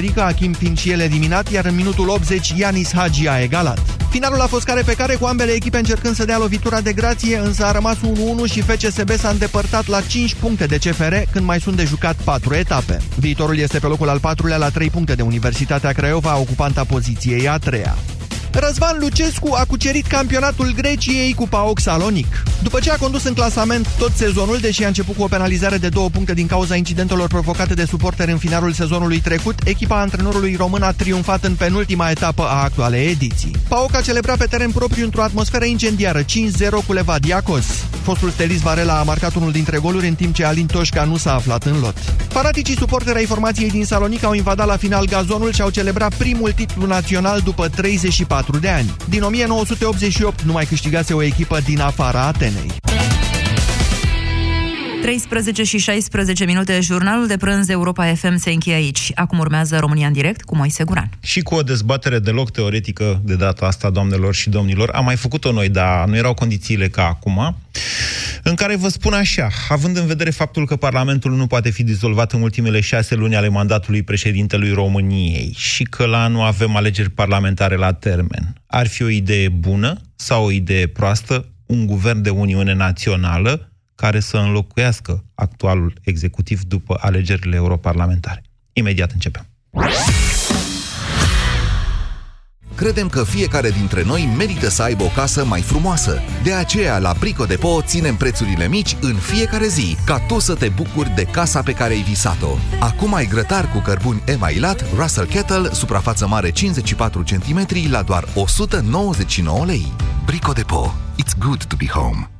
numerică, Achim fiind și el eliminat, iar în minutul 80 Ianis Hagi a egalat. Finalul a fost care pe care, cu ambele echipe încercând să dea lovitura de grație, însă a rămas 1-1 și FCSB s-a îndepărtat la 5 puncte de CFR, când mai sunt de jucat 4 etape. Viitorul este pe locul al patrulea la 3 puncte de Universitatea Craiova, ocupanta poziției a treia. Răzvan Lucescu a cucerit campionatul Greciei cu PAOK Salonic. După ce a condus în clasament tot sezonul, deși a început cu o penalizare de două puncte din cauza incidentelor provocate de suporteri în finalul sezonului trecut, echipa antrenorului român a triumfat în penultima etapă a actualei ediții. PAOK a celebrat pe teren propriu într-o atmosferă incendiară 5-0 cu Levadiacos. Fostul stelist Varela a marcat unul dintre goluri în timp ce Alin Toșca nu s-a aflat în lot. Fanaticii suporteri ai formației din Salonic au invadat la final gazonul și au celebrat primul titlu național după 34 24 de ani. Din 1988 nu mai câștigase o echipă din afara Atenei. 13 și 16 minute, jurnalul de prânz Europa FM se încheie aici. Acum urmează România în direct cu Moise Guran. Și cu o dezbatere deloc teoretică de data asta, doamnelor și domnilor. Am mai făcut-o noi, dar nu erau condițiile ca acum, în care vă spun așa, având în vedere faptul că Parlamentul nu poate fi dizolvat în ultimele șase luni ale mandatului președintelui României și că la anul avem alegeri parlamentare la termen, ar fi o idee bună sau o idee proastă un guvern de Uniune Națională care să înlocuiască actualul executiv după alegerile europarlamentare. Imediat începem. Credem că fiecare dintre noi merită să aibă o casă mai frumoasă. De aceea, la Brico Depo ținem prețurile mici în fiecare zi, ca tu să te bucuri de casa pe care ai visat-o. Acum ai grătar cu cărbuni emailat Russell Kettle, suprafață mare 54 cm la doar 199 lei. Brico Depo. It's good to be home.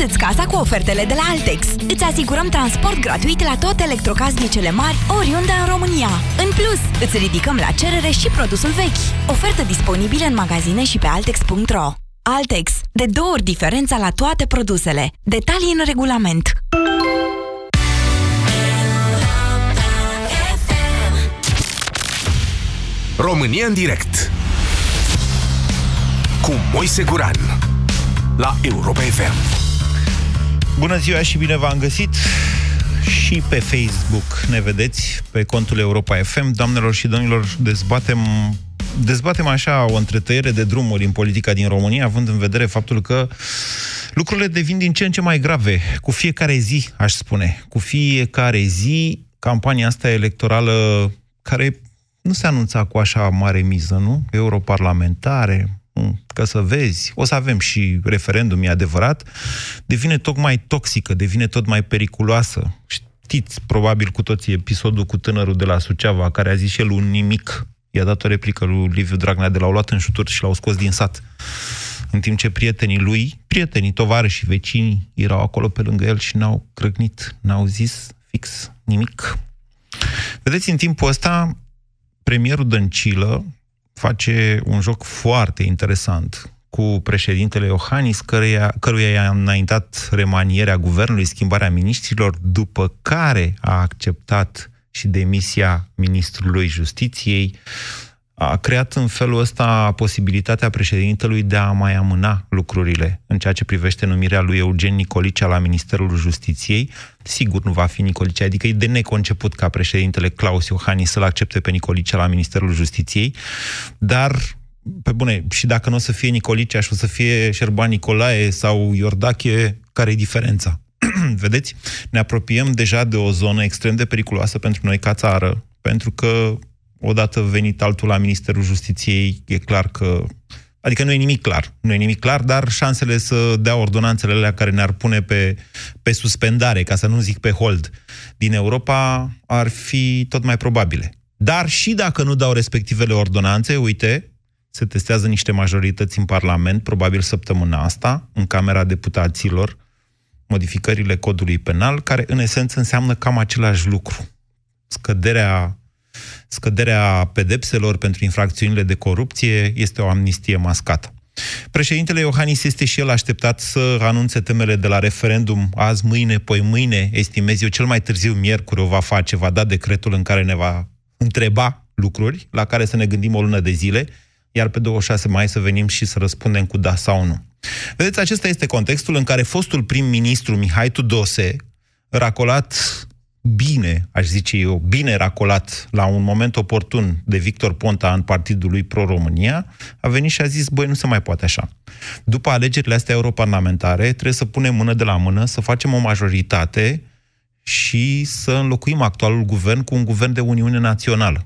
Înnoiește-ți casa cu ofertele de la Altex. Îți asigurăm transport gratuit la toate electrocasnicele mari, oriunde în România. În plus, îți ridicăm la cerere și produsul vechi. Ofertă disponibilă în magazine și pe altex.ro. Altex. De două ori diferența la toate produsele. Detalii în regulament. România în direct cu Moise Guran la Europa FM. Bună ziua și bine v-am găsit și pe Facebook ne vedeți, pe contul Europa FM. Doamnelor și domnilor, dezbatem, dezbatem așa o întretăiere de drumuri în politica din România, având în vedere faptul că lucrurile devin din ce în ce mai grave. Cu fiecare zi, aș spune, cu fiecare zi, campania asta electorală care nu se anunța cu așa mare miză, nu? Europarlamentare, ca să vezi, o să avem și referendum, e adevărat, devine tocmai toxică, devine tot mai periculoasă. Știți probabil cu toții episodul cu tânărul de la Suceava, care a zis și el un nimic. I-a dat o replică lui Liviu Dragnea de l-au luat în șuturi și l-au scos din sat. În timp ce prietenii lui, prietenii, și vecinii, erau acolo pe lângă el și n-au crăgnit, n-au zis fix nimic. Vedeți, în timpul ăsta, premierul Dăncilă, face un joc foarte interesant cu președintele Iohannis, căruia, căruia i-a înaintat remanierea guvernului, schimbarea miniștrilor, după care a acceptat și demisia ministrului justiției, a creat în felul ăsta posibilitatea președintelui de a mai amâna lucrurile în ceea ce privește numirea lui Eugen Nicolicea la Ministerul Justiției. Sigur nu va fi Nicolicea, adică e de neconceput ca președintele Claus Iohannis să-l accepte pe Nicolicea la Ministerul Justiției, dar pe bune, și dacă nu o să fie Nicolicea și o să fie Șerban Nicolae sau Iordache, care e diferența? Vedeți? Ne apropiem deja de o zonă extrem de periculoasă pentru noi ca țară, pentru că odată venit altul la Ministerul Justiției, e clar că... Adică nu e nimic clar. Nu e nimic clar, dar șansele să dea ordonanțele alea care ne-ar pune pe, pe suspendare, ca să nu zic pe hold, din Europa, ar fi tot mai probabile. Dar și dacă nu dau respectivele ordonanțe, uite, se testează niște majorități în Parlament, probabil săptămâna asta, în Camera Deputaților, modificările codului penal, care în esență înseamnă cam același lucru. Scăderea scăderea pedepselor pentru infracțiunile de corupție, este o amnistie mascată. Președintele Iohannis este și el așteptat să anunțe temele de la referendum azi, mâine, poi mâine, estimez eu, cel mai târziu miercuri o va face, va da decretul în care ne va întreba lucruri la care să ne gândim o lună de zile, iar pe 26 mai să venim și să răspundem cu da sau nu. Vedeți, acesta este contextul în care fostul prim-ministru Mihai Tudose, racolat bine, aș zice eu, bine racolat la un moment oportun de Victor Ponta în partidul lui Pro-România, a venit și a zis, băi, nu se mai poate așa. După alegerile astea europarlamentare, trebuie să punem mână de la mână, să facem o majoritate și să înlocuim actualul guvern cu un guvern de Uniune Națională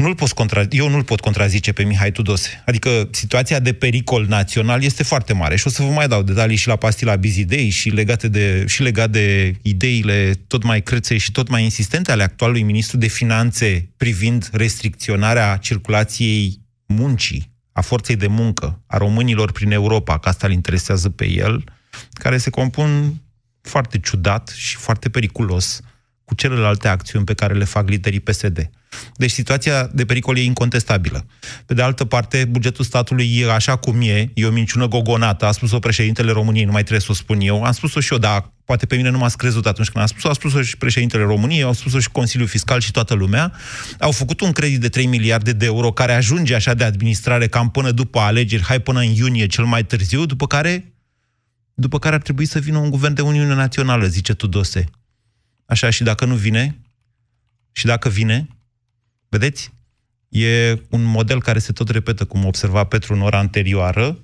nu-l poți contra... eu nu-l pot contrazice pe Mihai Tudose. Adică situația de pericol național este foarte mare și o să vă mai dau detalii și la pastila Bizidei și, legate de, și legat de ideile tot mai crețe și tot mai insistente ale actualului ministru de finanțe privind restricționarea circulației muncii, a forței de muncă, a românilor prin Europa, că asta îl interesează pe el, care se compun foarte ciudat și foarte periculos cu celelalte acțiuni pe care le fac liderii PSD. Deci situația de pericol e incontestabilă. Pe de altă parte, bugetul statului e așa cum e, e o minciună gogonată, a spus-o președintele României, nu mai trebuie să o spun eu, am spus-o și eu, dar poate pe mine nu m-a crezut atunci când am spus-o, a spus-o și președintele României, au spus-o și Consiliul Fiscal și toată lumea, au făcut un credit de 3 miliarde de euro care ajunge așa de administrare cam până după alegeri, hai până în iunie cel mai târziu, după care după care ar trebui să vină un guvern de Uniune Națională, zice Tudose. Așa, și dacă nu vine, și dacă vine, vedeți, e un model care se tot repetă, cum observa Petru în ora anterioară,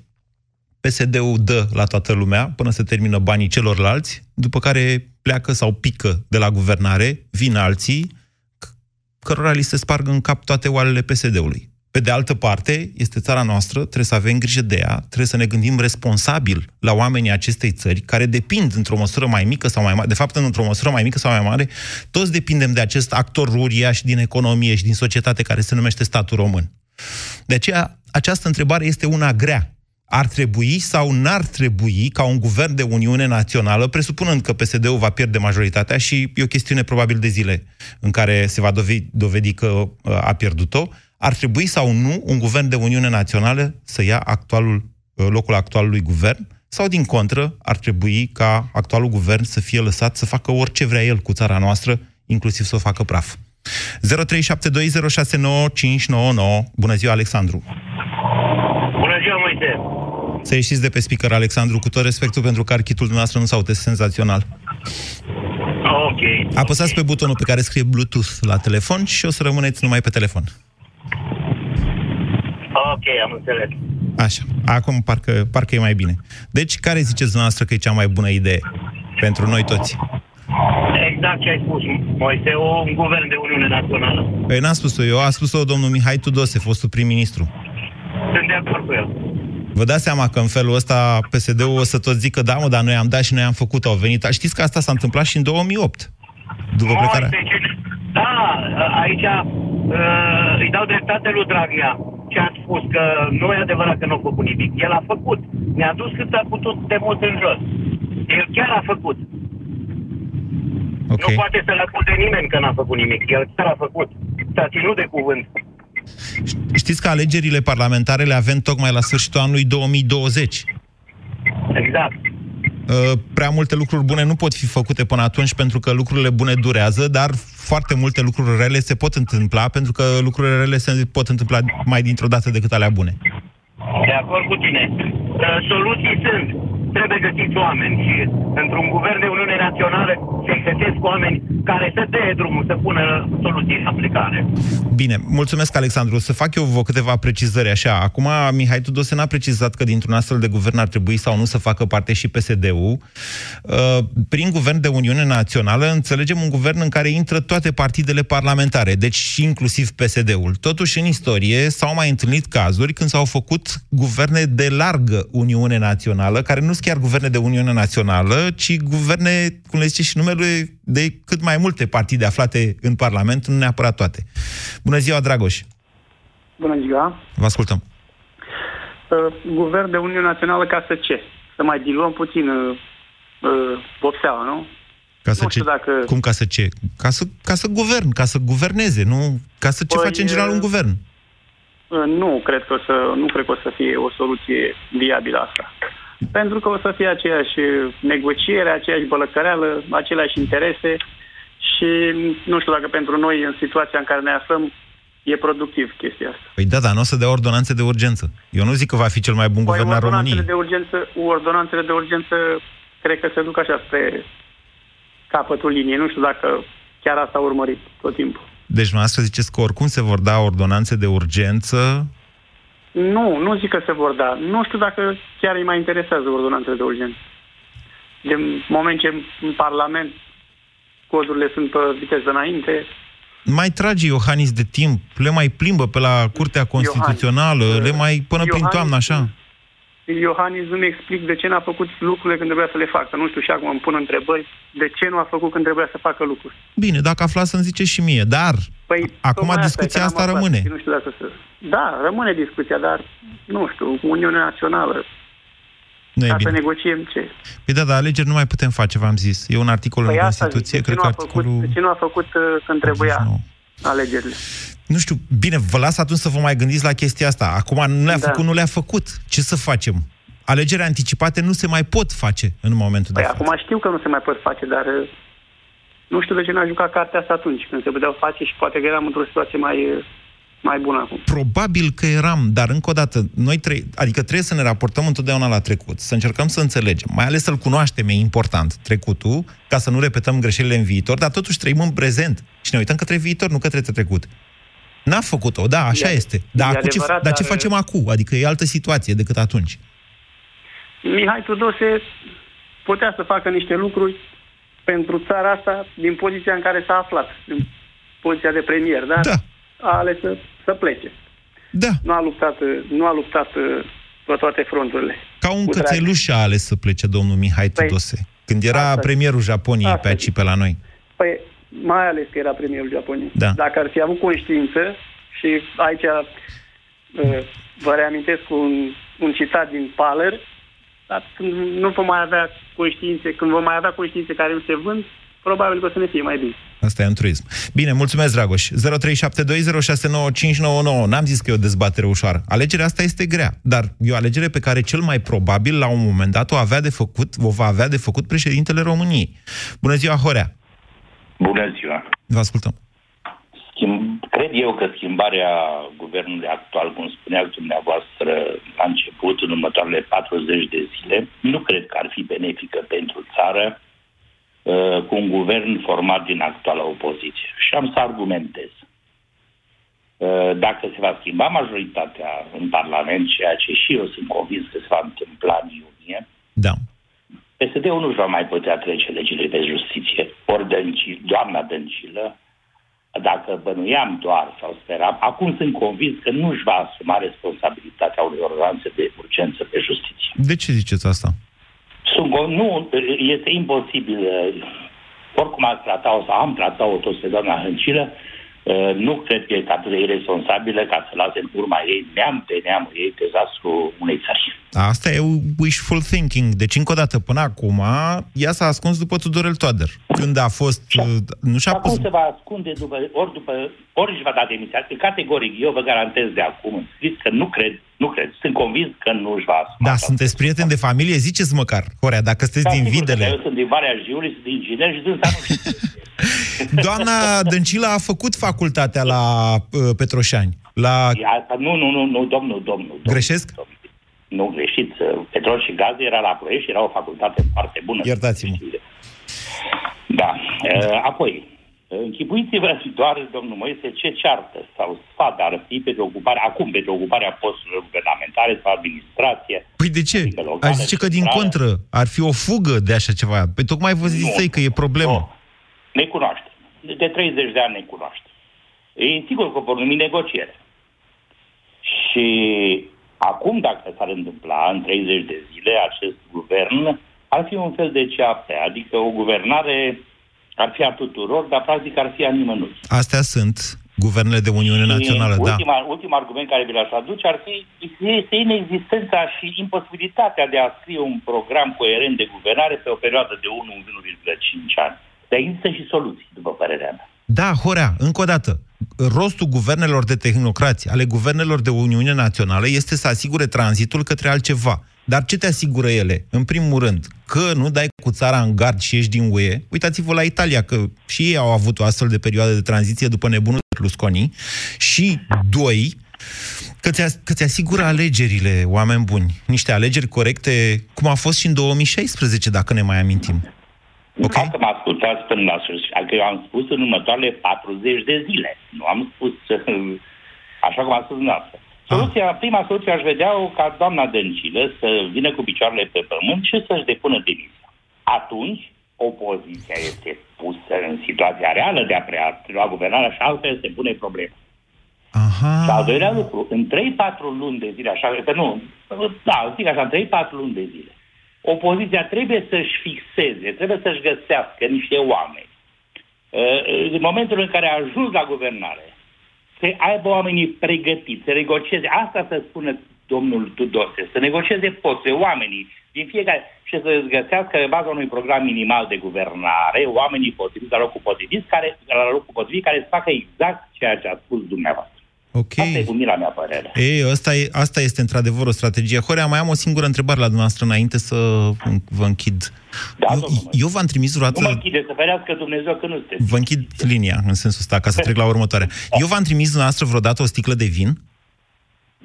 PSD-ul dă la toată lumea până se termină banii celorlalți, după care pleacă sau pică de la guvernare, vin alții, cărora li se sparg în cap toate oalele PSD-ului. Pe de altă parte, este țara noastră, trebuie să avem grijă de ea, trebuie să ne gândim responsabil la oamenii acestei țări, care depind într-o măsură mai mică sau mai mare, de fapt, într-o măsură mai mică sau mai mare, toți depindem de acest actor uriaș din economie și din societate care se numește statul român. De aceea, această întrebare este una grea. Ar trebui sau n-ar trebui ca un guvern de Uniune Națională, presupunând că PSD-ul va pierde majoritatea și e o chestiune probabil de zile în care se va dovedi, dovedi că uh, a pierdut-o, ar trebui sau nu un guvern de Uniune Națională să ia actualul, uh, locul actualului guvern sau, din contră, ar trebui ca actualul guvern să fie lăsat să facă orice vrea el cu țara noastră, inclusiv să o facă praf. 0372069599. Bună ziua, Alexandru! Bună ziua, Moise! Să ieșiți de pe speaker, Alexandru, cu tot respectul pentru că architul dumneavoastră nu s-a senzațional. Ok. Apăsați pe butonul pe care scrie Bluetooth la telefon și o să rămâneți numai pe telefon. Ok, am înțeles. Așa, acum parcă, parcă e mai bine. Deci, care ziceți dumneavoastră că e cea mai bună idee pentru noi toți? Exact ce ai spus, Moise, un guvern de Uniune Națională. Păi n-am spus-o eu, a spus-o domnul Mihai Tudose, fostul prim-ministru. Sunt de acord cu el. Vă dați seama că în felul ăsta PSD-ul o să tot zică, da mă, dar noi am dat și noi am făcut, au venit. Știți că asta s-a întâmplat și în 2008, după Moise, plecarea... ce- Da, aici uh, îi dau dreptate lui Draghia ce a spus că nu e adevărat că nu a făcut nimic. El a făcut. Ne-a dus cât a putut de mult în jos. El chiar a făcut. Ok. Nu poate să-l acuze nimeni că n-a făcut nimic. El chiar a făcut. S-a ținut de cuvânt. Știți că alegerile parlamentare le avem tocmai la sfârșitul anului 2020. Exact. Uh, prea multe lucruri bune nu pot fi făcute până atunci pentru că lucrurile bune durează, dar foarte multe lucruri rele se pot întâmpla pentru că lucrurile rele se pot întâmpla mai dintr-o dată decât alea bune. De acord cu tine. Uh, Soluții sunt. Trebuie găsiți oameni și într-un guvern de Uniune Națională se găsesc oameni care să dea drumul să pună soluții în aplicare. Bine, mulțumesc, Alexandru. Să fac eu vă câteva precizări așa. Acum, Mihai Tudose n-a precizat că dintr-un astfel de guvern ar trebui sau nu să facă parte și PSD-ul. Uh, Prin guvern de Uniune Națională înțelegem un guvern în care intră toate partidele parlamentare, deci și inclusiv PSD-ul. Totuși, în istorie s-au mai întâlnit cazuri când s-au făcut guverne de largă Uniune Națională, care nu sunt chiar guverne de Uniune Națională, ci guverne, cum le zice și numele, de cât mai multe partide aflate în Parlament, nu neapărat toate. Bună ziua, Dragoș! Bună ziua. Vă ascultăm. Uh, Guvern de Uniune Națională ca să ce? Să mai diluăm puțin uh, uh, vopseaua, nu? Ca să nu ce? știu dacă... Cum ca să ce? Ca să, ca să guvern, ca să guverneze, nu? Ca să ce Păi, face în general un e- guvern? Uh, Nu cred că o să, nu cred că o să fie o soluție viabilă asta. Pentru că o să fie aceeași negociere, aceeași bălăcăreală, aceleași interese și nu știu dacă pentru noi, în situația în care ne aflăm, e productiv chestia asta. Păi da, dar nu o să dea ordonanțe de urgență. Eu nu zic că va fi cel mai bun Păi guvern al ordonanțele României. de urgență, ordonanțele de urgență cred că se duc așa spre capătul liniei. Nu știu dacă chiar asta a urmărit tot timpul. Deci noastră ziceți că oricum se vor da ordonanțe de urgență. Nu, nu zic că se vor da. Nu știu dacă chiar îi mai interesează ordonanțele de urgență. Din moment ce în Parlament codurile sunt pe viteză înainte, Mai trage Iohannis de timp, le mai plimbă pe la Curtea Constituțională, Iohannis. le mai până prin Iohannis- toamnă, așa. Iohannis nu-mi explic de ce n-a făcut lucrurile când trebuia să le facă. Nu știu și acum îmi pun întrebări de ce nu a făcut când trebuia să facă lucruri. Bine, dacă aflați să-mi ziceți și mie, dar Păi, acum tocmai asta e, discuția că n-am asta aflat rămâne. și Nu știu dacă să... Da, rămâne discuția, dar nu știu, Uniunea Națională, Nu e ca să bine. negociem ce? Păi da, dar alegeri nu mai putem face, v-am zis. E un articol Păi în asta zic, Constituție, de ce cred nu că a făcut, articolul... de ce nu a făcut uh, când trebuia 89. alegerile? Nu știu, bine, vă las atunci să vă mai gândiți la chestia asta. Acum nu le-a Da. făcut, nu le-a făcut. Ce să facem? Alegeri anticipate nu se mai pot face în momentul Păi de față. acum știu că nu se mai pot face, dar uh, nu știu de ce n-a jucat cartea asta atunci, când se puteau face și poate că eram într-o situație mai, uh, mai bună acum. Probabil că eram, dar încă o dată, noi trei, adică trebuie să ne raportăm întotdeauna la trecut, să încercăm să înțelegem, mai ales să-l cunoaștem, e important, trecutul, ca să nu repetăm greșelile în viitor, dar totuși trăim în prezent și ne uităm către viitor, nu către trecut. N-a făcut-o, da, așa E- este. e Dar, acum ce, adevărat, dar ce dar- facem acum? Adică e altă situație decât atunci. Mihai Tudose putea să facă niște lucruri pentru țara asta din poziția în care s-a aflat, din poziția de premier, dar Da. a ales să, să plece. Da, Nu a luptat, uh, nu a luptat uh, pe toate fronturile. ca un Cu drag. cățeluș a ales să plece domnul Mihai Păi, Tudose. Când era asta- premierul Japoniei asta pe aici zic. pe la noi. Păi, mai ales că era premierul Japoniei. Da. Dacă ar fi avut conștiință, și aici uh, vă reamintesc un, un citat din Paler, dar când nu vom mai avea conștiințe, când vom mai avea conștiințe care nu se vând, probabil că o să ne fie mai bine. Asta e altruism. Bine, mulțumesc, Dragoș. 0372069599. N-am zis că e o dezbatere ușoară. Alegerea asta este grea, dar e o alegere pe care cel mai probabil, la un moment dat, o, avea de făcut, o va avea de făcut președintele României. Bună ziua, Horea! Bună ziua! Vă ascultăm. Schimb, cred eu că schimbarea guvernului actual, cum spuneați dumneavoastră la început, în următoarele 40 de zile, nu cred că ar fi benefică pentru țară uh, cu un guvern format din actuala opoziție. Și am să argumentez. Uh, Dacă se va schimba majoritatea în Parlament, ceea ce și eu sunt convins că se va întâmpla în iunie, Da. PSD-ul nu-și va mai putea trece legile de justiție. Ori Dănci, doamna Dăncilă, dacă bănuiam doar sau speram, acum sunt convins că nu își va asuma responsabilitatea unei ordonanțe de urgență pe justiție. De ce ziceți asta? Sunt, con- nu, este imposibil. Oricum ați tratat-o sau am tratat-o toți pe doamna Hâncilă, uh, nu cred că este atât de irresponsabilă ca să lase în urma ei, neam pe neamul ei, dezastru unei țări. Asta e wishful thinking. Deci, încă o dată, până acum, ea s-a ascuns după Tudorel Toader. Când a fost... uh, Nu și-a Acum pus... se va ascunde după, ori după, ori își va da demisia. Categoric, eu vă garantez de acum, în scris, că nu cred, nu cred. Sunt convins că nu își va asuma. Da, această sunteți prieteni de familie? Ziceți măcar, Horea, dacă sunteți Da, din sigur că Videle. Eu sunt din Valea Jiului, sunt inginer și dânsa nu știu. Doamna Dăncilă a făcut facultatea la uh, Petroșani. La... E Asta, nu, nu, nu, nu, domnul, domnul. domnul Greșesc? Domnul. Nu greșiți. Petrol și gaze era la Ploiești și era o facultate foarte bună. Iertați-mă. Da. Uh, Apoi, închipuiți-vă doar, domnul Moise, ce ceartă sau sfat ar fi pentru ocuparea, acum pentru ocuparea posturilor guvernamentale sau administrație. Păi de ce? Adică locală, Aș zice că din centrală. contră ar fi o fugă de așa ceva. Păi tocmai vă zisei că e problemă. Nu. Ne cunoaște. De 30 de ani ne cunoaște. E sigur că vor numi negociere. Și acum, dacă s-ar întâmpla în 30 de zile acest guvern, ar fi un fel de CAP, adică o guvernare ar fi a tuturor, dar practic ar fi a nimănui. Astea sunt guvernele de Uniune Și Națională, da. ultima, ultim argument care vi l-aș aduce ar fi este inexistența și imposibilitatea de a scrie un program coerent de guvernare pe o perioadă de 1-1,5 ani. Dar există și soluții, după părerea mea. Da, Horea, încă o dată, rostul guvernelor de tehnocrați, ale guvernelor de Uniune Națională, este să asigure tranzitul către altceva. Dar ce te asigură ele? În primul rând, că nu dai cu țara în gard și ești din UE. Uitați-vă la Italia, că și ei au avut o astfel de perioadă de tranziție după nebunul Berlusconi. Și, doi, că ți, că ți asigură alegerile, oameni buni. Niște alegeri corecte, cum a fost și în 2016, dacă ne mai amintim. Okay. Ca să mă ascultați până la sfârșit. Adică eu am spus în următoarele 40 de zile. Nu am spus așa cum a spus dumneavoastră. Soluția, ah. prima soluție aș vedea-o ca doamna Dăncilă să vină cu picioarele pe pământ și să-și depună demisia. Atunci, opoziția este pusă în situația reală de a prelua guvernarea și altfel se pune problema. Aha. Și al doilea lucru, în 3-4 luni de zile, așa, că nu, da, zic așa, în 3-4 luni de zile, opoziția trebuie să-și fixeze, trebuie să-și găsească niște oameni. Uh, în momentul în care a ajuns la guvernare, să aibă oamenii pregătiți, să negocieze. Asta să spună domnul Tudose, să negocieze poste, oamenii din fiecare și să găsească în baza unui program minimal de guvernare oamenii potriviți la locul potrivit care, la locul potrivit care să facă exact ceea ce a spus dumneavoastră. Ok. Asta e umila mea părere. Ei, asta, e, asta este într-adevăr o strategie. Horea, mai am o singură întrebare la dumneavoastră înainte să vă închid. Da, eu, eu v-am trimis vreodată... Nu mă închide, să ferească Dumnezeu că nu sunteți. Vă închid linia, în sensul ăsta, ca să trec la următoare. Eu v-am trimis dumneavoastră vreodată o sticlă de vin?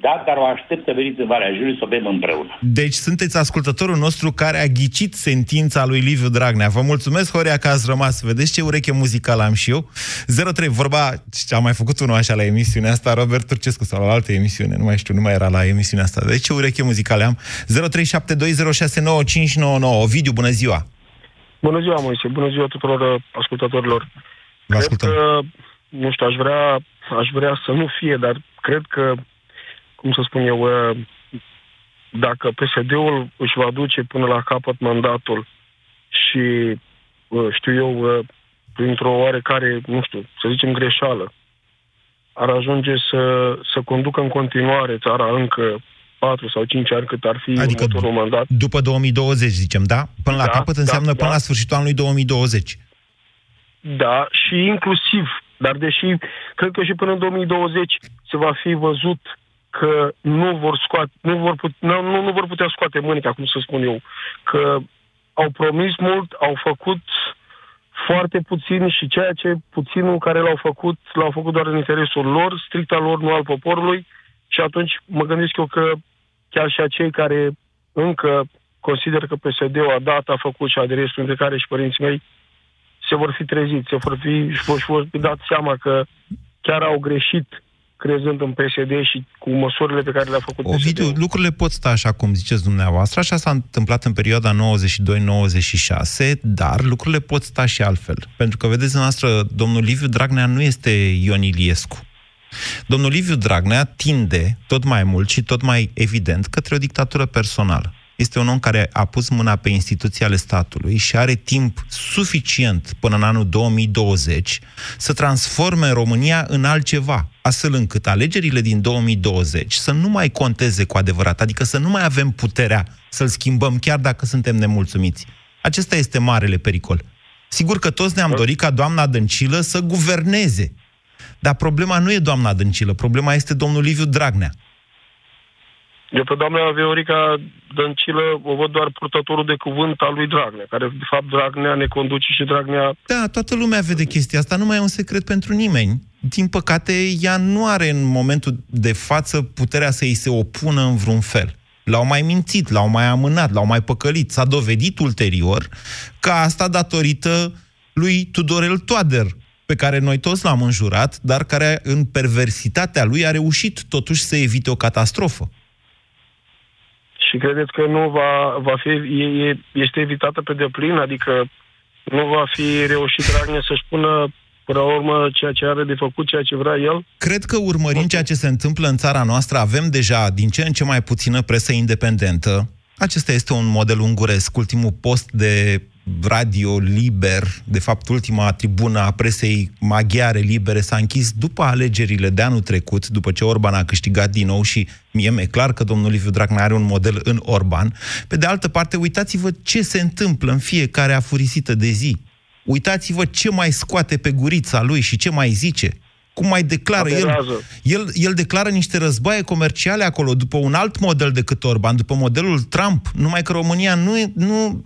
Da, dar o aștept să veniți în Valea Jului să o bem împreună. Deci sunteți ascultătorul nostru care a ghicit sentința lui Liviu Dragnea. Vă mulțumesc, Horea, că ați rămas. Vedeți ce ureche muzicală am și eu? 03, vorba, am mai făcut unul așa la emisiunea asta, Robert Turcescu, sau la altă emisiune, nu mai știu, nu mai era la emisiunea asta. Deci ce ureche muzicale am? 0372069599. Ovidiu, bună ziua! Bună ziua, Moise, bună ziua tuturor uh, ascultătorilor. Vă ascultăm. Cred că, nu știu, aș vrea, aș vrea să nu fie, dar cred că cum să spun eu, uh, dacă PSD-ul își va duce până la capăt mandatul și, uh, știu eu, uh, printr-o oarecare, nu știu, să zicem greșeală, ar ajunge să, să conducă în continuare țara încă 4 sau 5 ani cât ar fi adică următorul mandat. după 2020, zicem, da? Până la da, capăt înseamnă da, până da. la sfârșitul anului 2020. Da, și inclusiv, dar deși cred că și până în 2020 se va fi văzut că nu vor scoate, nu vor, put, nu, nu, nu vor putea scoate mânica, cum să spun eu, că au promis mult, au făcut foarte puțin și ceea ce puținul care l-au făcut, l-au făcut doar în interesul lor, strict al lor, nu al poporului. Și atunci mă gândesc eu că chiar și acei care încă consider că PSD-ul a dat, a făcut și a de restul, între care și părinții mei, se vor fi treziți, se vor fi, și vor, și vor fi dat seama că chiar au greșit crezând în PSD și cu măsurile pe care le-a făcut Ovidiu, PSD. lucrurile pot sta așa cum ziceți dumneavoastră, așa s-a întâmplat în perioada 92-96, dar lucrurile pot sta și altfel. Pentru că, vedeți, noastră, domnul Liviu Dragnea nu este Ion Iliescu. Domnul Liviu Dragnea tinde tot mai mult și tot mai evident către o dictatură personală. Este un om care a pus mâna pe instituții ale statului și are timp suficient până în anul 2020 să transforme România în altceva, astfel încât alegerile din 2020 să nu mai conteze cu adevărat, adică să nu mai avem puterea să-l schimbăm chiar dacă suntem nemulțumiți. Acesta este marele pericol. Sigur că toți ne-am dorit ca doamna Dăncilă să guverneze. Dar problema nu e doamna Dăncilă, problema este domnul Liviu Dragnea. Eu pe doamna Viorica Dăncilă o văd doar purtătorul de cuvânt al lui Dragnea, care de fapt Dragnea ne conduce și Dragnea... Da, toată lumea vede chestia asta, nu mai e un secret pentru nimeni. Din păcate, ea nu are în momentul de față puterea să îi se opună în vreun fel. L-au mai mințit, l-au mai amânat, l-au mai păcălit. S-a dovedit ulterior că asta datorită lui Tudorel Toader, pe care noi toți l-am înjurat, dar care în perversitatea lui a reușit totuși să evite o catastrofă. Și credeți că nu va, va fi, e, e, este evitată pe deplin? Adică nu va fi reușit Dragnea să-și pună până la urmă ceea ce are de făcut, ceea ce vrea el? Cred că urmărind ceea ce se întâmplă în țara noastră, avem deja din ce în ce mai puțină presă independentă. Acesta este un model unguresc. Ultimul post de radio liber, de fapt ultima tribună a presei maghiare libere s-a închis după alegerile de anul trecut, după ce Orban a câștigat din nou și mie mi-e clar că domnul Liviu Dragnea are un model în Orban. Pe de altă parte, uitați-vă ce se întâmplă în fiecare afurisită de zi. Uitați-vă ce mai scoate pe gurița lui și ce mai zice. Cum mai declară el, Aberează. el? El declară niște războaie comerciale acolo, după un alt model decât Orban, după modelul Trump, numai că România nu e, nu,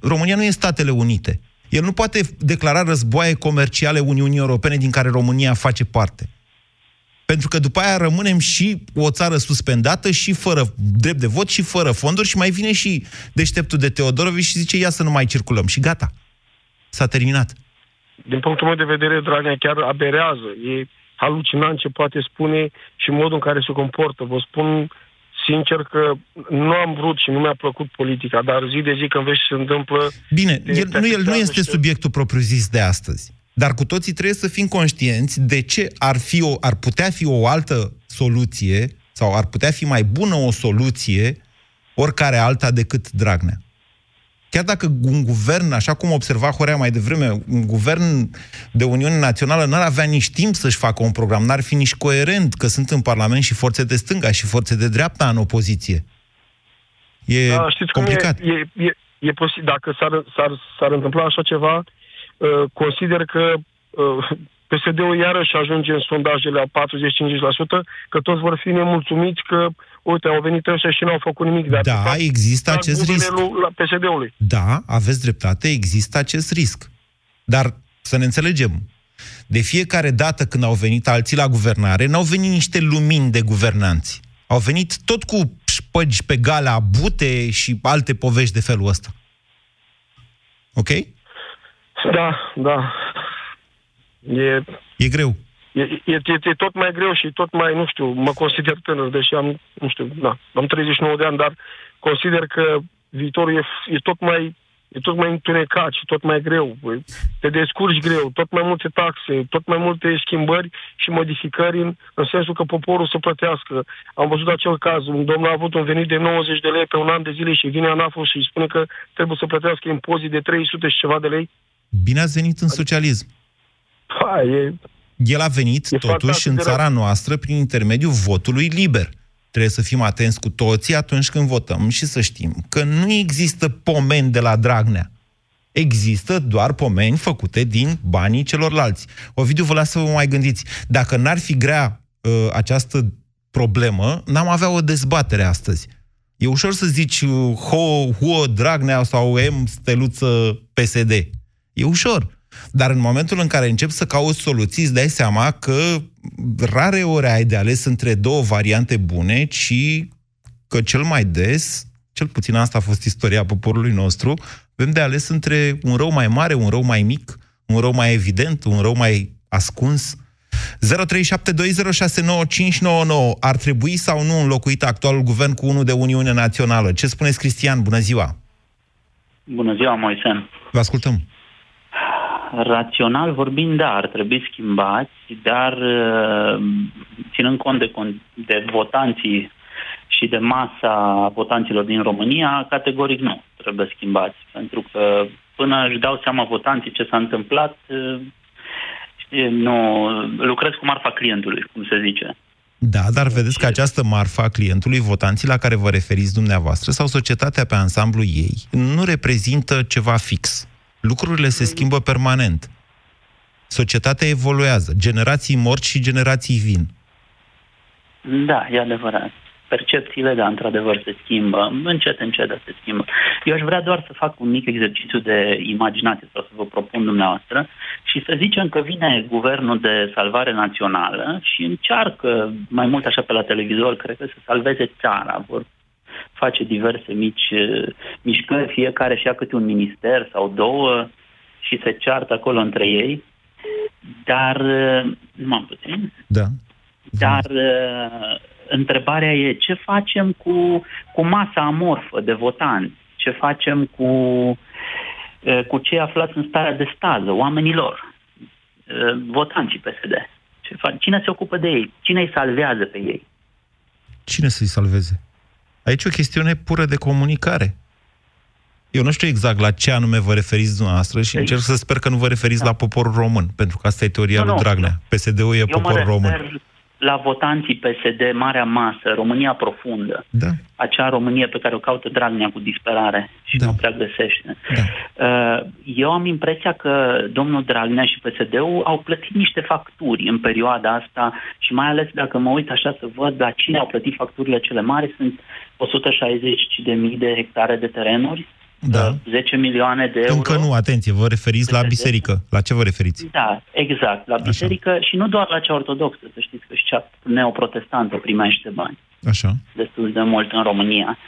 România nu e Statele Unite. El nu poate declara războaie comerciale Uniunii Europene din care România face parte. Pentru că după aia rămânem și o țară suspendată și fără drept de vot și fără fonduri și mai vine și deșteptul de Teodorovici și zice ia să nu mai circulăm. Și gata. S-a terminat. Din punctul meu de vedere, Dragnea chiar aberează. E halucinant ce poate spune și modul în care se comportă. Vă spun sincer că nu am vrut și nu mi-a plăcut politica, dar zi de zi când vezi ce se întâmplă... Bine, te- el, te nu, el nu afectează este și te- subiectul propriu-zis de astăzi. Dar cu toții trebuie să fim conștienți de ce ar, fi o, ar putea fi o altă soluție sau ar putea fi mai bună o soluție oricare alta decât Dragnea. Chiar dacă un guvern, așa cum observa Horea mai devreme, un guvern de Uniune Națională n-ar avea nici timp să-și facă un program, n-ar fi nici coerent, că sunt în Parlament și forțe de stânga și forțe de dreapta în opoziție. E Da, știți complicat. cum e? E, e, e posibil, dacă s-ar, s-ar, s-ar întâmpla așa ceva, uh, consider că uh, PSD-ul iarăși ajunge în sondajele la 40-50%, că toți vor fi nemulțumiți că, uite, au venit ăștia și n-au făcut nimic. Dar, Da, de fapt, există fac acest bubele risc. lui- La PSD-ului. Da, aveți dreptate, există acest risc. Dar să ne înțelegem, de fiecare dată când au venit alții la guvernare, n-au venit niște lumini de guvernanți. Au venit tot cu șpăgi pe galea, bute și alte povești de felul ăsta. Ok? Da, da. E, E greu. E, e, e, e tot mai greu și tot mai, nu știu, mă consider tânăr, deși am, nu știu, da, am 39 de ani, dar consider că viitorul e, e tot mai e tot mai întunecat și tot mai greu. Te descurci greu, tot mai multe taxe, tot mai multe schimbări și modificări în, în sensul că poporul să plătească. Am văzut acel caz, un domn a avut un venit de 90 de lei pe un an de zile și vine ANAF-ul și îi spune că trebuie să plătească impozit de 300 și ceva de lei. Bine ați venit în socialism. Ha, e, El a venit, E totuși, fantastic în de țara noastră prin intermediul votului liber. Trebuie să fim atenți cu toții atunci când votăm și să știm că nu există pomeni de la Dragnea. Există doar pomeni făcute din banii celorlalți. Ovidiu, vă las să vă mai gândiți. Dacă n-ar fi grea uh, această problemă, n-am avea o dezbatere astăzi. E ușor să zici uh, ho, huo, Dragnea sau M, steluță PSD. E ușor. Dar în momentul în care încep să cauți soluții, îți dai seama că rare ori ai de ales între două variante bune, ci că cel mai des, cel puțin asta a fost istoria poporului nostru, avem de ales între un rău mai mare, un rău mai mic, un rău mai evident, un rău mai ascuns. 0372069599 Ar trebui sau nu înlocuit actualul guvern cu unul de Uniune Națională? Ce spuneți, Cristian? Bună ziua! Bună ziua, Moisen. Vă ascultăm. Rațional vorbind, da, ar trebui schimbați, dar uh, ținând cont de, con- de votanții și de masa votanților din România, categoric nu trebuie schimbați. Pentru că până își dau seama votanții ce s-a întâmplat, uh, știi, nu, lucrez cu marfa clientului, cum se zice. Da, dar vedeți că această marfă a clientului, votanții la care vă referiți dumneavoastră sau societatea pe ansamblu ei, nu reprezintă ceva fix. Lucrurile se schimbă permanent. Societatea evoluează. Generații mor și generații vin. Da, e adevărat. Percepțiile, da, într-adevăr, se schimbă. Încet, încet, dar se schimbă. Eu aș vrea doar să fac un mic exercițiu de imaginație sau să vă propun dumneavoastră și să zicem că vine guvernul de salvare națională și încearcă, mai mult așa pe la televizor, cred că să salveze țara. Vor face diverse mici uh, mișcări, fiecare și ia câte un minister sau două și se ceartă acolo între ei. Dar, uh, numai puțin, Da. dar uh, întrebarea e ce facem cu, cu masa amorfă de votanți? Ce facem cu, uh, cu cei aflați în starea de stază, oamenilor, uh, votanții PSD? Ce fa- Cine se ocupă de ei? Cine îi salvează pe ei? Cine să-i salveze? Aici e o chestiune pură de comunicare. Eu nu știu exact la ce anume vă referiți dumneavoastră și încerc să sper că nu vă referiți la poporul român, pentru că asta e teoria Nu, lui nu. Dragnea. PSD-ul e Eu mă popor refer, român. la votanții PSD, marea masă, România profundă, Da. acea Românie pe care o caută Dragnea cu disperare și Da. nu prea găsește. Da. Uh, Eu am impresia că domnul Dragnea și PSD-ul au plătit niște facturi în perioada asta și mai ales dacă mă uit așa să văd la cine au plătit facturile cele mari, sunt 160 de mii de hectare de terenuri, Da. uh, 10 milioane de euro. Încă nu, atenție, vă referiți la PSD? biserică. La ce vă referiți? Da, exact. La biserică și nu doar la cea ortodoxă, să știți că și cea neoprotestantă primește bani Așa. destul de mult în România.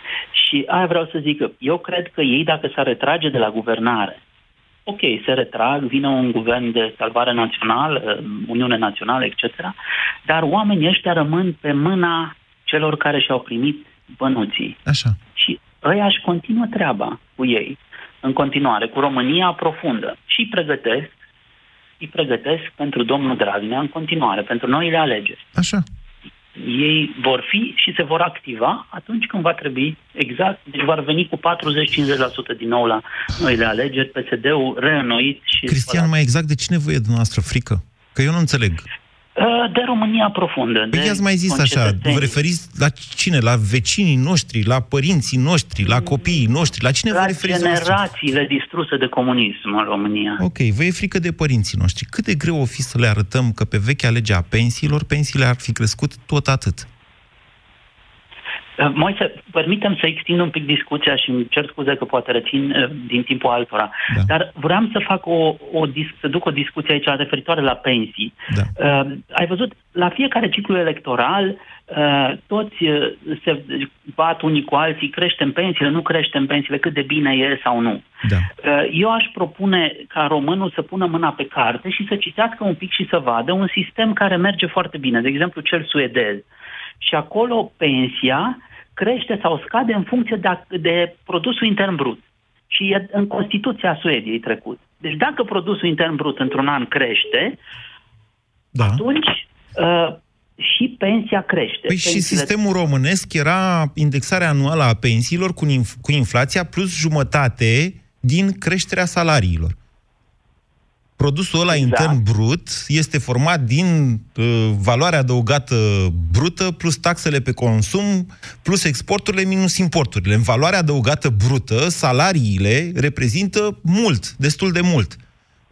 Și aia vreau să zic că eu cred că ei, dacă s-ar retrage de la guvernare, ok, se retrag, vine un guvern de salvare națională, Uniune Națională, etc., dar oamenii ăștia rămân pe mâna celor care și-au primit bănuții. Așa. Și ăia își continuă treaba cu ei, în continuare, cu România profundă. Și îi pregătesc, îi pregătesc pentru domnul Dragnea în continuare, pentru noile alegeri. Așa. Ei vor fi și se vor activa atunci când va trebui, exact, deci vor veni cu 40-50% din nou la noile alegeri, PSD-ul reînnoit și... Cristian, mai exact, de cine vă e dumneavoastră frică? Că eu nu înțeleg. Uh, De România profundă. Păi de i-ați mai zis așa, concetățenii. vă referiți la cine? La vecinii noștri, la părinții noștri, la copiii noștri? La cine vă La referiți? dumneavoastră? generațiile distruse de comunism în România. Ok, vă e frică de părinții noștri. Cât de greu o fi să le arătăm că pe vechea lege a pensiilor, pensiile ar fi crescut tot atât? Uh, Moise, permitem să extind un pic discuția și îmi cer scuze că poate rețin uh, din timpul altora, Da. dar vreau să fac o, o dis- să duc o discuție aici referitoare la pensii. Da. Uh, ai văzut, la fiecare ciclu electoral, uh, toți uh, se bat unii cu alții, creștem pensiile, nu creștem pensiile, cât de bine e sau nu. Da. Uh, Eu aș propune ca românul să pună mâna pe carte și să citească un pic și să vadă un sistem care merge foarte bine, de exemplu cel suedez. Și acolo pensia crește sau scade în funcție de, de produsul intern brut. Și e în Constituția Suediei trecut. Deci dacă produsul intern brut într-un an crește, Da. atunci uh, și pensia crește. Păi și Pensiile- sistemul românesc era indexarea anuală a pensiilor cu, inf- cu inflația plus jumătate din creșterea salariilor. Produsul ăla Exact. intern brut este format din uh, valoarea adăugată brută plus taxele pe consum plus exporturile minus importurile. În valoarea adăugată brută, salariile reprezintă mult, destul de mult.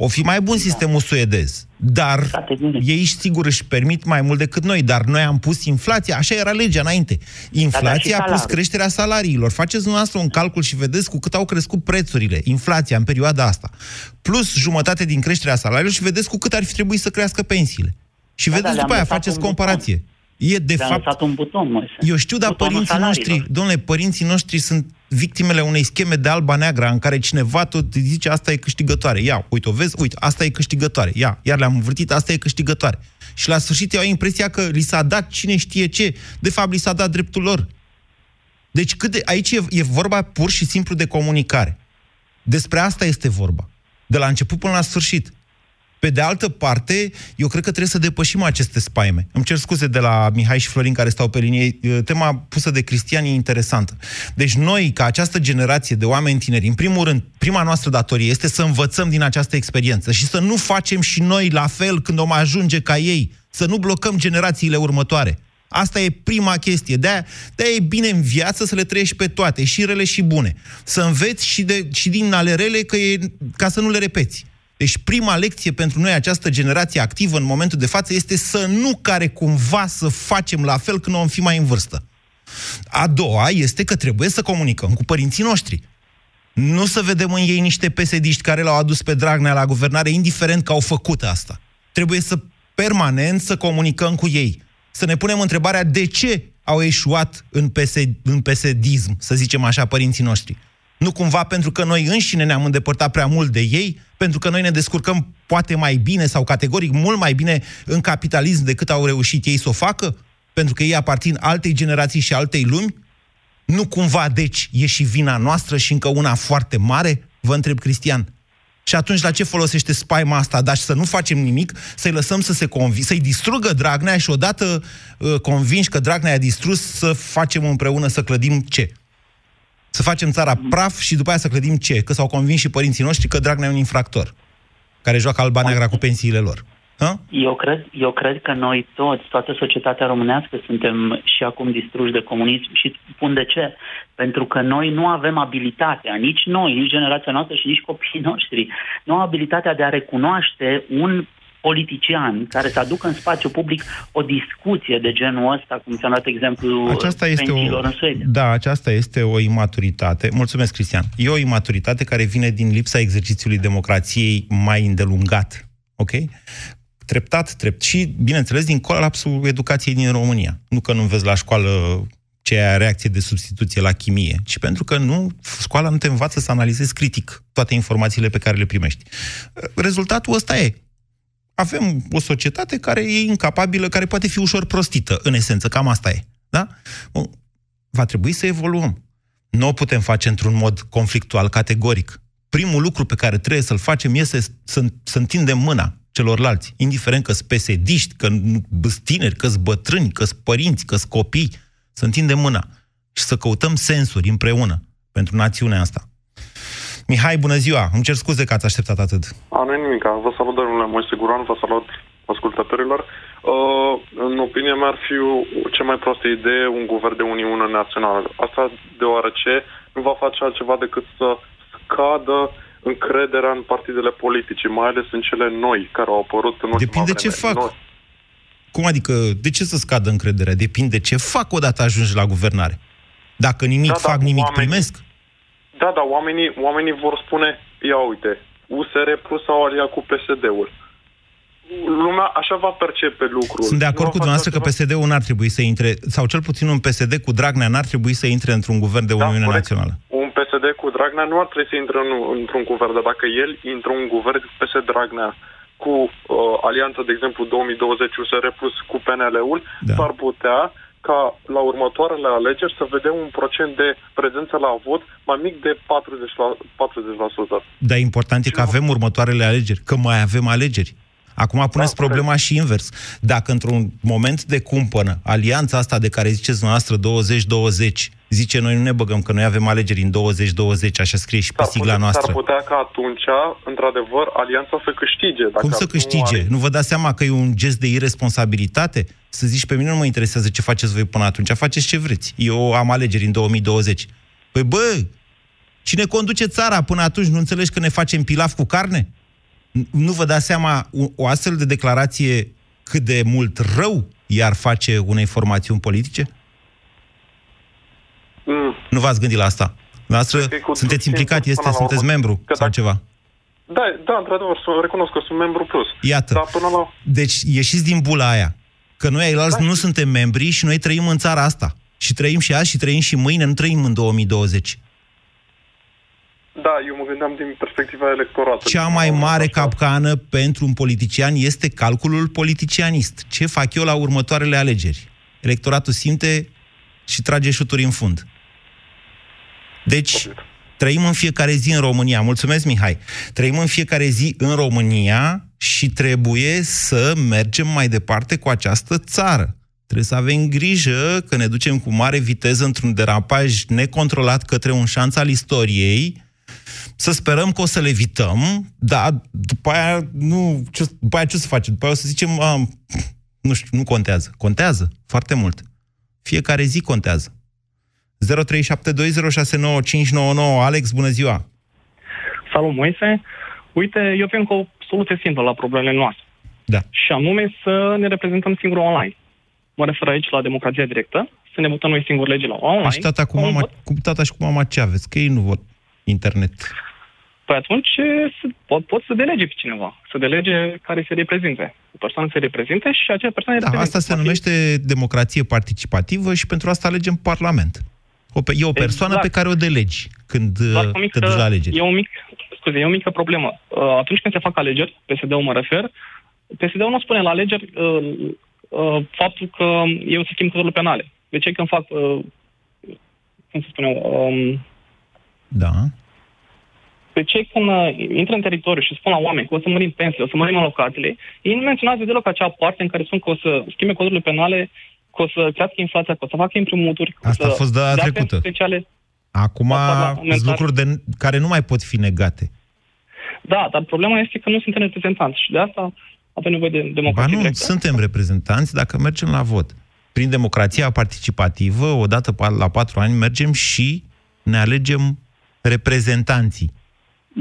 O fi mai bun sistemul suedez, dar ei sigur își permit mai mult decât noi, dar noi am pus inflația, așa era legea înainte. Inflația a pus salariul. creșterea salariilor. Faceți dumneavoastră un calcul și vedeți cu cât au crescut prețurile, inflația în perioada asta, plus jumătate din creșterea salariilor și vedeți cu cât ar fi trebuit să crească pensiile. Și Da, vedeți da, după le-am aia, lăsat faceți un comparație. E de Le-am fapt lăsat un buton, Moise. eu știu, dar Butonul părinții salariilor. noștri, domnule, părinții noștri sunt victimele unei scheme de alba-neagra în care cineva tot zice asta e câștigătoare. Ia, uite, o vezi? Uite, asta e câștigătoare. Ia, iar le-am învârtit, asta e câștigătoare. Și la sfârșit eu au impresia că li s-a dat cine știe ce. De fapt, li s-a dat dreptul lor. Deci cât de, aici e, e vorba pur și simplu de comunicare. Despre asta este vorba. De la început până la sfârșit. Pe de altă parte, eu cred că trebuie să depășim aceste spaime. Îmi cer scuze de la Mihai și Florin care stau pe linie. Tema pusă de Cristian e interesantă. Deci noi, ca această generație de oameni tineri, în primul rând, prima noastră datorie este să învățăm din această experiență și să nu facem și noi la fel când om ajunge ca ei. Să nu blocăm generațiile următoare. Asta e prima chestie. De-aia, de-aia e bine în viață să le trăiești pe toate, și rele și bune. Să înveți și, de, și din ale rele că e, ca să nu le repeți. Deci prima lecție pentru noi, această generație activă în momentul de față, este să nu care cumva să facem la fel când vom fi mai în vârstă. A doua este că trebuie să comunicăm cu părinții noștri. Nu să vedem în ei niște pesediști care l-au adus pe Dragnea la guvernare, indiferent că au făcut asta. Trebuie să permanent să comunicăm cu ei. Să ne punem întrebarea de ce au eșuat în, PSD, în pesedism, să zicem așa, părinții noștri. Nu cumva pentru că noi înșine ne-am îndepărtat prea mult de ei, pentru că noi ne descurcăm poate mai bine sau categoric mult mai bine în capitalism decât au reușit ei să o facă? Pentru că ei aparțin altei generații și altei lumi? Nu cumva, deci, e și vina noastră și încă una foarte mare? Vă întreb, Cristian. Și atunci la ce folosește spaima asta? Dar și să nu facem nimic, să-i lăsăm să se convi, să-i distrugă Dragnea și odată uh, convinși că Dragnea a distrus, să facem împreună să clădim ce? Să facem țara praf și după aia să clădim ce? Că s-au convins și părinții noștri că Dragnea e un infractor care joacă alba neagra cu pensiile lor. Ha? Eu cred, eu cred că noi toți, toată societatea românească, suntem și acum distruși de comunism și spun de ce. Pentru că noi nu avem abilitatea, nici noi, nici generația noastră și nici copiii noștri, nu au abilitatea de a recunoaște un politician care să aducă în spațiu public o discuție de genul ăsta, cum ți-am dat exemplu Aceasta este o, pensiilor în Suedia. da, aceasta este o imaturitate. Mulțumesc, Cristian. E o imaturitate care vine din lipsa exercițiului democrației mai îndelungat. Ok? Treptat, trept. Și, bineînțeles, din colapsul educației din România. Nu că nu vezi la școală ceea reacție de substituție la chimie, ci pentru că nu, școala nu te învață să analizezi critic toate informațiile pe care le primești. Rezultatul ăsta e avem o societate care e incapabilă, care poate fi ușor prostită, în esență, cam asta e. Da? Bun. Va trebui să evoluăm. Nu o putem face într-un mod conflictual, categoric. Primul lucru pe care trebuie să-l facem este să, să întindem mâna celorlalți, indiferent că sunt pesediști, că sunt tineri, că sunt bătrâni, că sunt părinți, că sunt copii, să întindem mâna și să căutăm sensuri împreună pentru națiunea asta. Mihai, bună ziua! Îmi cer scuze că ați așteptat atât. A, nu nimic. Vă salut, domnule Moise Guran, vă salut ascultătorilor. Uh, în opinia mea ar fi o, cea mai proastă idee un guvern de Uniune Națională. Asta deoarece nu va face altceva decât să scadă încrederea în partidele politice, mai ales în cele noi care au apărut în ultima Depinde vreme. ce fac. Noi. Cum adică, de ce să scadă încrederea? Depinde ce fac odată ajungi la guvernare. Dacă nimic Da, da, fac, nimic oamenii- primesc. Da, da, oamenii, oamenii vor spune, ia uite, USR Plus au aliat cu PSD-ul. Lumea așa va percepe lucrul. Sunt de acord Nu cu va dumneavoastră că face altceva. PSD-ul n-ar trebui să intre, sau cel puțin un PSD cu Dragnea n-ar trebui să intre într-un guvern de Uniune corect. Națională. Un PSD cu Dragnea nu ar trebui să intre în, într-un guvern, dar dacă el intră în guvern PSD Dragnea cu uh, alianța, de exemplu, 2020 USR Plus cu PNL-ul, Da. s-ar putea ca la următoarele alegeri să vedem un procent de prezență la vot mai mic de 40%. La, 40%. Dar important e că avem următoarele alegeri, că mai avem alegeri. Acum puneți Da, problema și invers. Dacă într-un moment de cumpănă, alianța asta de care ziceți dumneavoastră 20-20, zice noi nu ne băgăm că noi avem alegeri în 20-20, așa scrie și pe S-ar sigla putea, noastră. S-ar putea ca atunci, într-adevăr, alianța să câștige. Dacă Cum să nu câștige? are- Nu vă dați seama că e un gest de irresponsabilitate? Să zici, pe mine nu mă interesează ce faceți voi până atunci, faceți ce vreți. Eu am alegeri în 2020. Păi bă, cine conduce țara până atunci? Nu înțelegi că ne facem pilaf cu carne? N- Nu vă dați seama o, o astfel de declarație cât de mult rău i-ar face unei formațiuni politice? Mm. Nu v-ați gândit la asta? Noastră Cred că e cu sunteți simțul implicat, până este, la sunteți urmă. membru Că sau dacă- ceva. Da, da, într-adevăr, să recunosc că sunt membru plus. Iată. Dar până la... Deci ieșiți din bula aia. Că noi ailalți Da, nu și- suntem membri și noi trăim în țara asta. Și trăim și azi și trăim și mâine, nu trăim în 2020. Da, eu mă gândeam din perspectiva electoratului. Cea mai mare capcană pentru un politician este calculul politicianist. Ce fac eu la următoarele alegeri? Electoratul simte și trage șuturi în fund. Deci, trăim în fiecare zi în România. Mulțumesc, Mihai. Trăim în fiecare zi în România și trebuie să mergem mai departe cu această țară. Trebuie să avem grijă că ne ducem cu mare viteză într-un derapaj necontrolat către un șanț al istoriei, să sperăm că o să le evităm, dar după aia, nu, ce, după aia ce o să facem? După aia o să zicem, a, nu știu, nu contează. Contează foarte mult. Fiecare zi contează. 0372069599 Alex, bună ziua! Salut, Moise. Uite, eu vin cu o soluție simplă la problemele noastre. Da. Și anume să ne reprezentăm singur online. Mă refer aici la democrația directă, să ne votăm noi singuri legile online. Și tata cu mama, cu tata și cu mama ce aveți? Că ei nu vor internet. Păi atunci să, pot, pot să delege pe cineva, să delege care se reprezinte. O persoană se reprezinte și acea persoană Da, reprezintă. asta se numește democrație participativă și pentru asta alegem Parlament. O, pe- e o persoană Exact. pe care o delegi când Doar uh, o mică, te duci la alegeri. E o mic, scuze, e o mică problemă. Uh, atunci când se fac alegeri, PSD-ul mă refer, PSD-ul nu spune la alegeri uh, uh, faptul că eu să schimb codurile penale. De ce când fac, uh, cum să spune, um, Da. Pe cei când uh, intră în teritoriu și spun la oameni că o să mărim pensiile, o să mărim alocațiile, ei nu menționează deloc acea parte în care spun că o să schimbe codurile penale, că o să crească inflația, că o să facă împrumuturi, că Asta o a să fost data dea trecută. pensii speciale. Acum La parlamentar. sunt lucruri de, care nu mai pot fi negate. Da, dar problema este că nu suntem reprezentanți și de asta avem nevoie de Ba democrație nu, directă. suntem reprezentanți dacă mergem la vot. Prin democrația participativă, odată pa- la patru ani, mergem și ne alegem reprezentanții.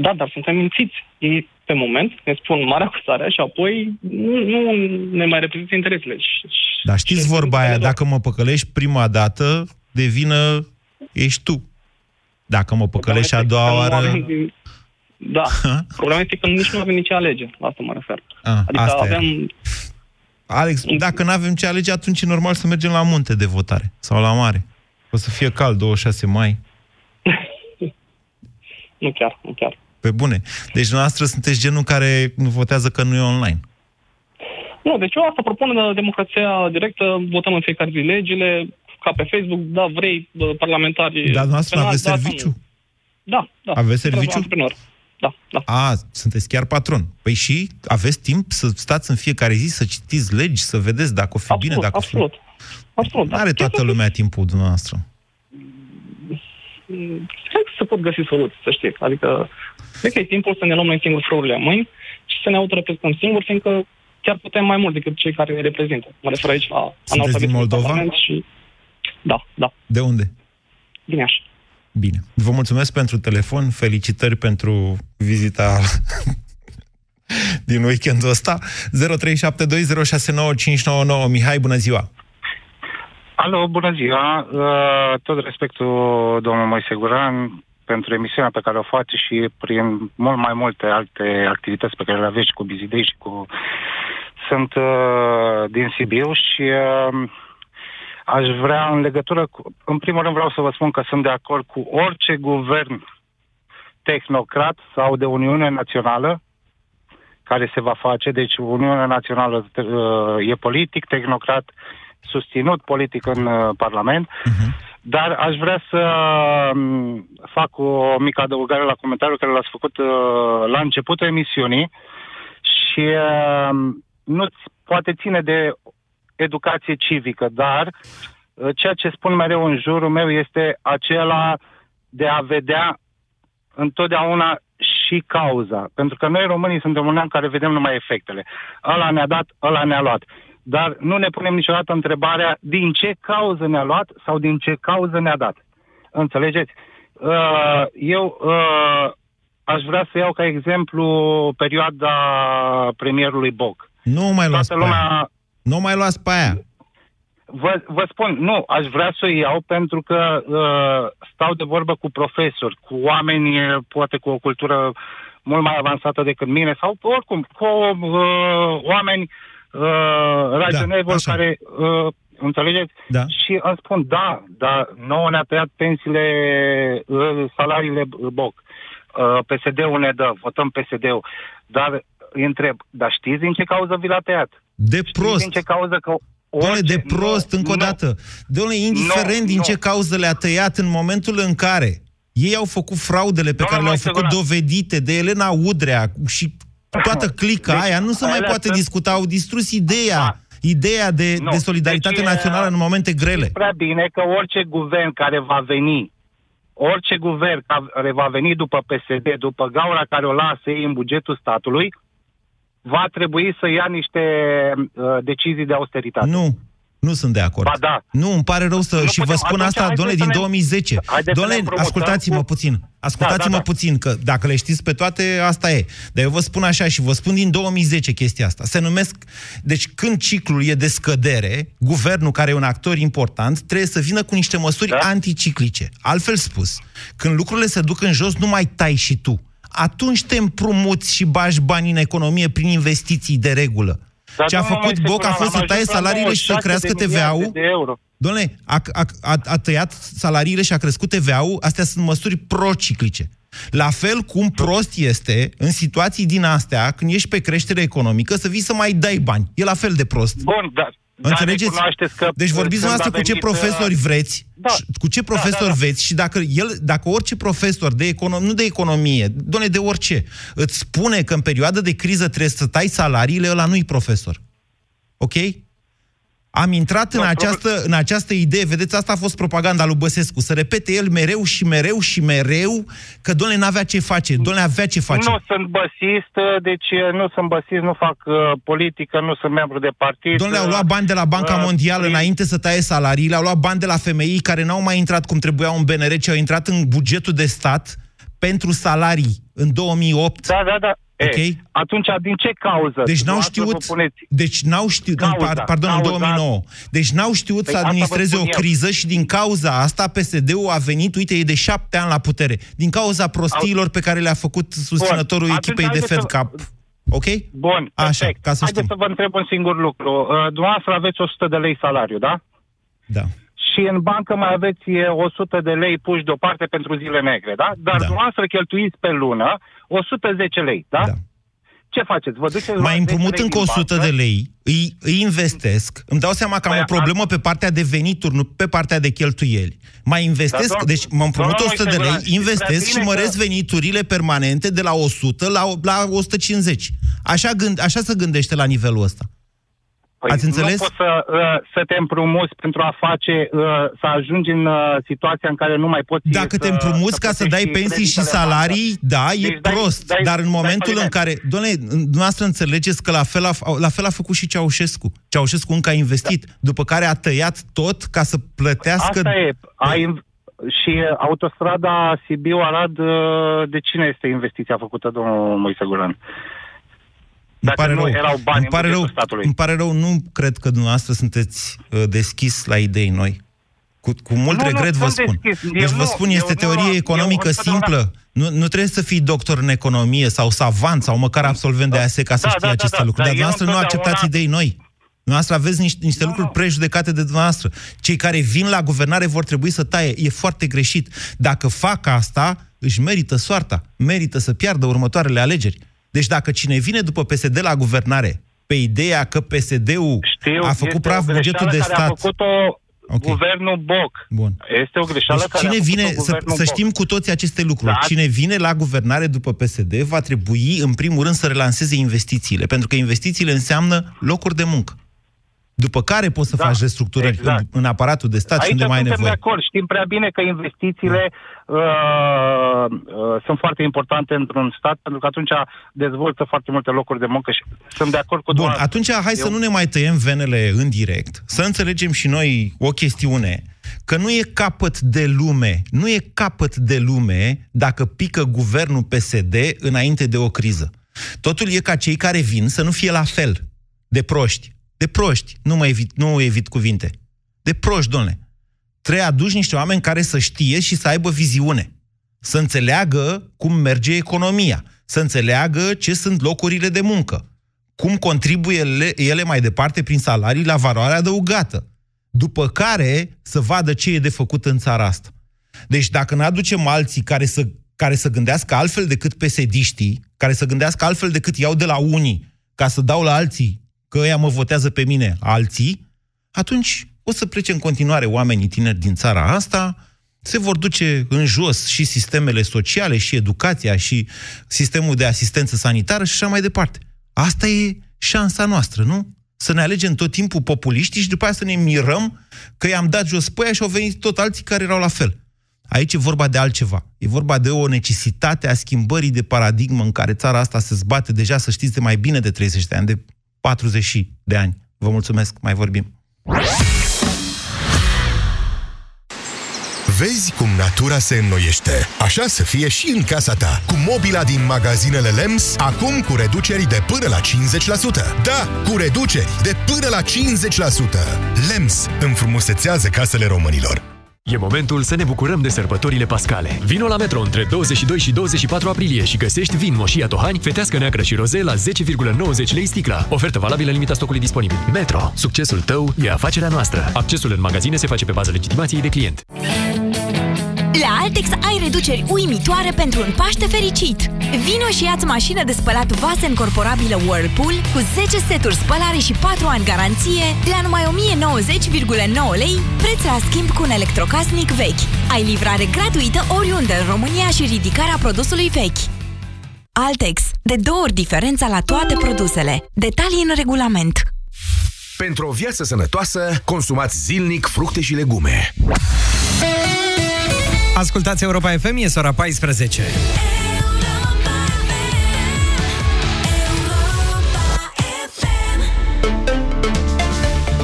Da, dar suntem mințiți. Ei, pe moment, ne spun marea acuzare și apoi nu, nu ne mai reprezintă interesele. Și- și- Dar știți vorba aia, dacă mă păcălești prima dată, de vină ești tu. Dacă mă păcălești a doua Că nu oară... avem- Da, problema este că nici nu avem nici alegeri, la asta mă refer. A, Adică asta e. avem... Alex, dacă nu avem ce alege, atunci e normal să mergem la munte de votare sau la mare. O să fie cald 26 mai. Nu chiar, nu chiar. Pe bune. Deci dumneavoastră sunteți genul care nu votează că nu e online. Nu, deci eu asta propun de democrația directă, votăm în fiecare zi legile, ca pe Facebook, da, vrei, bă, parlamentari... Dar dumneavoastră nu penali, aveți da, sau serviciu? nu. Da, da. Aveți Sunt serviciu? Antreprenor. Da, da. A, sunteți chiar patron. Păi și aveți timp să stați în fiecare zi, să citiți legi, să vedeți dacă o fi bine, dacă o fi... absolut. Absolut. Nu are toată lumea timpul dumneavoastră. Mm, Cred că se pot găsi soluții, să știi. Adică, cred că e timpul să ne luăm noi singuri frurile în mâini și să ne autoreprezentăm singuri, fiindcă chiar putem mai mult decât cei care ne reprezintă. Mă refer aici la din analfabetismul Moldova? Parlament Și... Da, da, De unde? din Iași. Bine. Vă mulțumesc pentru telefon, felicitări pentru vizita din weekendul ăsta. 0372069599. Mihai, bună ziua! Alo, bună ziua! Uh, Tot respectul domnul Moise Guran pentru emisiunea pe care o face și prin mult mai multe alte activități pe care le aveți și cu Busy Day și cu... Sunt uh, din Sibiu și uh, aș vrea în legătură cu... În primul rând vreau să vă spun că sunt de acord cu orice guvern tehnocrat sau de Uniune Națională care se va face. Deci Uniunea Națională uh, e politic, tehnocrat susținut politic în uh, Parlament, dar aș vrea să um, fac o mică adăugare la comentariul care l-ați făcut uh, la începutul emisiunii și uh, nu poate ține de educație civică, dar uh, ceea ce spun mereu în jurul meu este acela de a vedea întotdeauna și cauza. Pentru că noi românii suntem un neam care vedem numai efectele. Ăla ne-a dat, ăla ne-a luat. Dar nu ne punem niciodată întrebarea din ce cauză ne-a luat sau din ce cauză ne-a dat. Înțelegeți? Uh, Eu uh, aș vrea să iau ca exemplu perioada premierului Boc. Nu mai luați pe Toată lumea... aia. Nu mai luați pe aia. Vă, vă spun, nu, aș vrea să o iau pentru că uh, stau de vorbă cu profesori, cu oameni, eh, poate cu o cultură mult mai avansată decât mine, sau oricum, cu uh, oameni uh, raționabili Da, așa. care, uh, înțelegeți? Da. Și îmi spun, da, da, nouă ne-a tăiat pensiile, uh, salariile Boc. Uh, PSD-ul ne dă, votăm PSD-ul. Dar îi întreb, dar știți din ce cauză vi l-a tăiat? De Știți prost. din ce cauză că Doamne, orice- de prost, nu, încă o nu. dată. Doamne, indiferent Nu, din nu. ce cauză le-a tăiat în momentul în care ei au făcut fraudele pe Doamne, care le-au mai făcut sigurat. dovedite de Elena Udrea și toată clica Deci, aia, nu se mai alea poate sunt- discuta. Au distrus ideea, ideea de, Nu. de solidaritate Deci, națională în momente grele. Știți prea bine că orice guvern care va veni, orice guvern care va veni după PSD, după gaura care o lasă ei în bugetul statului, va trebui să ia niște uh, decizii de austeritate. Nu, nu sunt de acord. Ba da. Nu, îmi pare rău să... Nu și vă putem. spun Atunci asta, haideți doamne, să din ne- 2010. Haideți să Doamne, ne împrumutăm ascultați-mă cu- puțin. Ascultați-mă Da, da, da. puțin, că dacă le știți pe toate, asta e. Dar eu vă spun așa și vă spun din 2010 chestia asta. Se numesc... Deci când ciclul e de scădere, guvernul, care e un actor important, trebuie să vină cu niște măsuri da? anticiclice. Altfel spus, când lucrurile se duc în jos, nu mai tai și tu. Atunci te împrumuți și bagi bani în economie prin investiții de regulă. Dar, Ce a domnul făcut Moise Boc a Guran, fost să am taie ajuns la salariile și să 96 crească de miliarde TVA-ul. De euro. Domnule, a, a, a, a tăiat salariile și a crescut TVA-ul, astea sunt măsuri prociclice. La fel cum prost este, în situații din astea, când ești pe creștere economică, să vii să mai dai bani. E la fel de prost. Bun, dar... Înțelegeți? recunoașteți că deci vorbiți când noastră a cu ce venit, uh, profesori vreți, Da. și cu ce profesori da, da. veți și dacă el, dacă orice profesor de economie, nu de economie, doamne, de orice, îți spune că în perioada de criză trebuie să tai salariile, ăla nu-i profesor. Ok? Am intrat în Da, această, în această idee, vedeți, asta a fost propaganda lui Băsescu, să repete el mereu și mereu și mereu că Doamne n-avea ce face, Doamne avea ce face. Nu sunt băsist, deci nu sunt băsist, nu fac uh, politică, nu sunt membru de partid. Domnule, au luat bani de la Banca Uh, Mondială înainte să taie salariile, au luat bani de la femeii care n-au mai intrat cum trebuiau în BNR, ci au intrat în bugetul de stat pentru salarii în 2008. Da, da, da. Ok? E, atunci, din ce cauză? Deci n-au Dumneavoastră știut, vă puneți- deci n-au știut, Cauza, în, par- pardon, în cauza- 2009. Deci n-au știut Păi să asta vă administreze spun o eu. criză și din cauza asta PSD-ul a venit, uite, e de șapte ani la putere. Din cauza prostiilor pe care le-a făcut susținătorul Bun, echipei de atunci Fed haideți Cup. Ok? Bun, Așa, perfect. ca să Haideți știm. să vă întreb un singur lucru. Uh, Dumneavoastră aveți 100 de lei salariu, da? Da. Și în bancă mai aveți e, 100 de lei puși deoparte pentru zile negre, da? Dar da. dumneavoastră cheltuiți pe lună 110 lei, da? da. Ce faceți? Vă duceți Mai luați 10 împrumut lei încă din 100 bancă? de lei, îi, îi investesc, îmi dau seama că am Păi, o problemă pe partea de venituri, nu pe partea de cheltuieli. Mai investesc, Dar, doamn- deci mă împrumut doamna 100 de Moise lei, Guran, știți investesc prea și bine măresc că- veniturile permanente de la 100 la, la 150. Așa, gând, așa se gândește la nivelul ăsta. Păi Ați înțeles? Nu poți să, uh, să te împrumuți pentru a face, uh, să ajungi în uh, situația în care nu mai poți Dacă să, te împrumuți ca să dai plătești pensii și creditele în salarii, bancă. da, e Deci dai- prost. dai- Dar în dai momentul în faliment. care, doamne, dumneavoastră înțelegeți că la fel, a, la fel a făcut și Ceaușescu. Ceaușescu încă a investit, după care a tăiat tot ca să plătească... Asta e. Ai, și uh, autostrada Sibiu-Arad, uh, de cine este investiția făcută, domnul Moise Guran? Îmi Dacă pare nu rău. erau bani îmi în pare bugetul rău, statului. Îmi pare rău, nu cred că dumneavoastră sunteți uh, deschis la idei noi. Cu, cu mult Nu, nu, regret vă sunt spun. deschis. Eu Deci vă nu- spun, eu este nu- teorie eu economică întotdeauna- simplă. Nu, nu trebuie să fii doctor în economie sau savant sau măcar absolvent de ASE ca să Da, știi da, da, aceste da, lucruri. dar Dar eu dumneavoastră nu întotdeauna- acceptați idei noi. Dumneavoastră aveți niște, niște lucruri prejudecate de dumneavoastră. Cei care vin la guvernare vor trebui să taie. E foarte greșit. Dacă fac asta, își merită soarta. Merită să piardă următoarele alegeri. Deci dacă cine vine după PSD la guvernare, pe ideea că PSD-ul Știu, a făcut este praf o bugetul greșeală de care stat... a făcut-o guvernul Boc. Bun. Este o greșeală Deci care cine a făcut-o vine, să, guvernul să Boc. știm cu toții aceste lucruri, Da. cine vine la guvernare după PSD va trebui, în primul rând, să relanseze investițiile, pentru că investițiile înseamnă locuri de muncă. După care poți să Da, faci restructurări exact. în, în aparatul de stat și Aici unde mai ai suntem nevoie. de acord. Știm prea bine că investițiile uh, uh, sunt foarte importante într-un stat, pentru că atunci dezvoltă foarte multe locuri de muncă și sunt de acord cu Bun, dumneavoastră. atunci hai să Eu- nu ne mai tăiem venele în direct, să înțelegem și noi o chestiune, că nu e capăt de lume, nu e capăt de lume dacă pică guvernul PSD înainte de o criză. Totul e ca cei care vin să nu fie la fel de proști. De proști, nu mai evit, nu evit cuvinte. De proști, domnule. Trebuie aduci niște oameni care să știe și să aibă viziune. Să înțeleagă cum merge economia. Să înțeleagă ce sunt locurile de muncă cum contribuie ele, ele mai departe prin salarii la valoarea adăugată. După care să vadă ce e de făcut în țara asta. Deci dacă ne aducem alții care să, care să gândească altfel decât pesediștii, care să gândească altfel decât iau de la unii ca să dau la alții că ăia mă votează pe mine alții, atunci o să plece în continuare oamenii tineri din țara asta, se vor duce în jos și sistemele sociale, și educația, și sistemul de asistență sanitară și așa mai departe. Asta e șansa noastră, nu? Să ne alegem tot timpul populiștii și după aia să ne mirăm că i-am dat jos pe aia și au venit tot alții care erau la fel. Aici e vorba de altceva. E vorba de o necesitate a schimbării de paradigmă în care țara asta se zbate deja, să știți, de mai bine de 30 de ani, de 40 de ani. Vă mulțumesc, mai vorbim. Vezi cum natura se înnoiește. Așa să fie și în casa ta. Cu mobila din magazinele LEMS, acum cu reduceri de până la 50%. Da, cu reduceri de până la 50%. LEMS înfrumusețează casele românilor. E momentul să ne bucurăm de sărbătorile pascale. Vino la Metro între 22 și 24 aprilie și găsești vin Moșia Tohani, fetească neagră și roze la 10,90 lei sticla. Ofertă valabilă în limita stocului disponibil. Metro. Succesul tău e afacerea noastră. Accesul în magazine se face pe bază legitimației de client. La Altex ai reduceri uimitoare pentru un Paște fericit. Vino și ia-ți mașină de spălat vase încorporabilă Whirlpool cu 10 seturi spălare și 4 ani garanție la numai 1090,9 lei, preț la schimb cu un electrocasnic vechi. Ai livrare gratuită oriunde în România și ridicarea produsului vechi. Altex. De două ori diferența la toate produsele. Detalii în regulament. Pentru o viață sănătoasă, consumați zilnic fructe și legume. Ascultați Europa FM, e ora 14.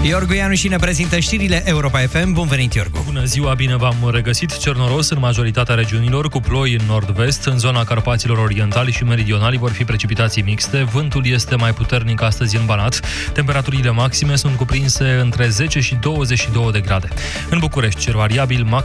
Iorgu Ianu și ne prezintă știrile Europa FM. Bun venit, Iorgu! Bună ziua, bine v-am regăsit. Cernoros în majoritatea regiunilor, cu ploi în nord-vest, în zona Carpaților Orientali și Meridionali vor fi precipitații mixte. Vântul este mai puternic astăzi în Banat. Temperaturile maxime sunt cuprinse între 10 și 22 de grade. În București, cer variabil maxim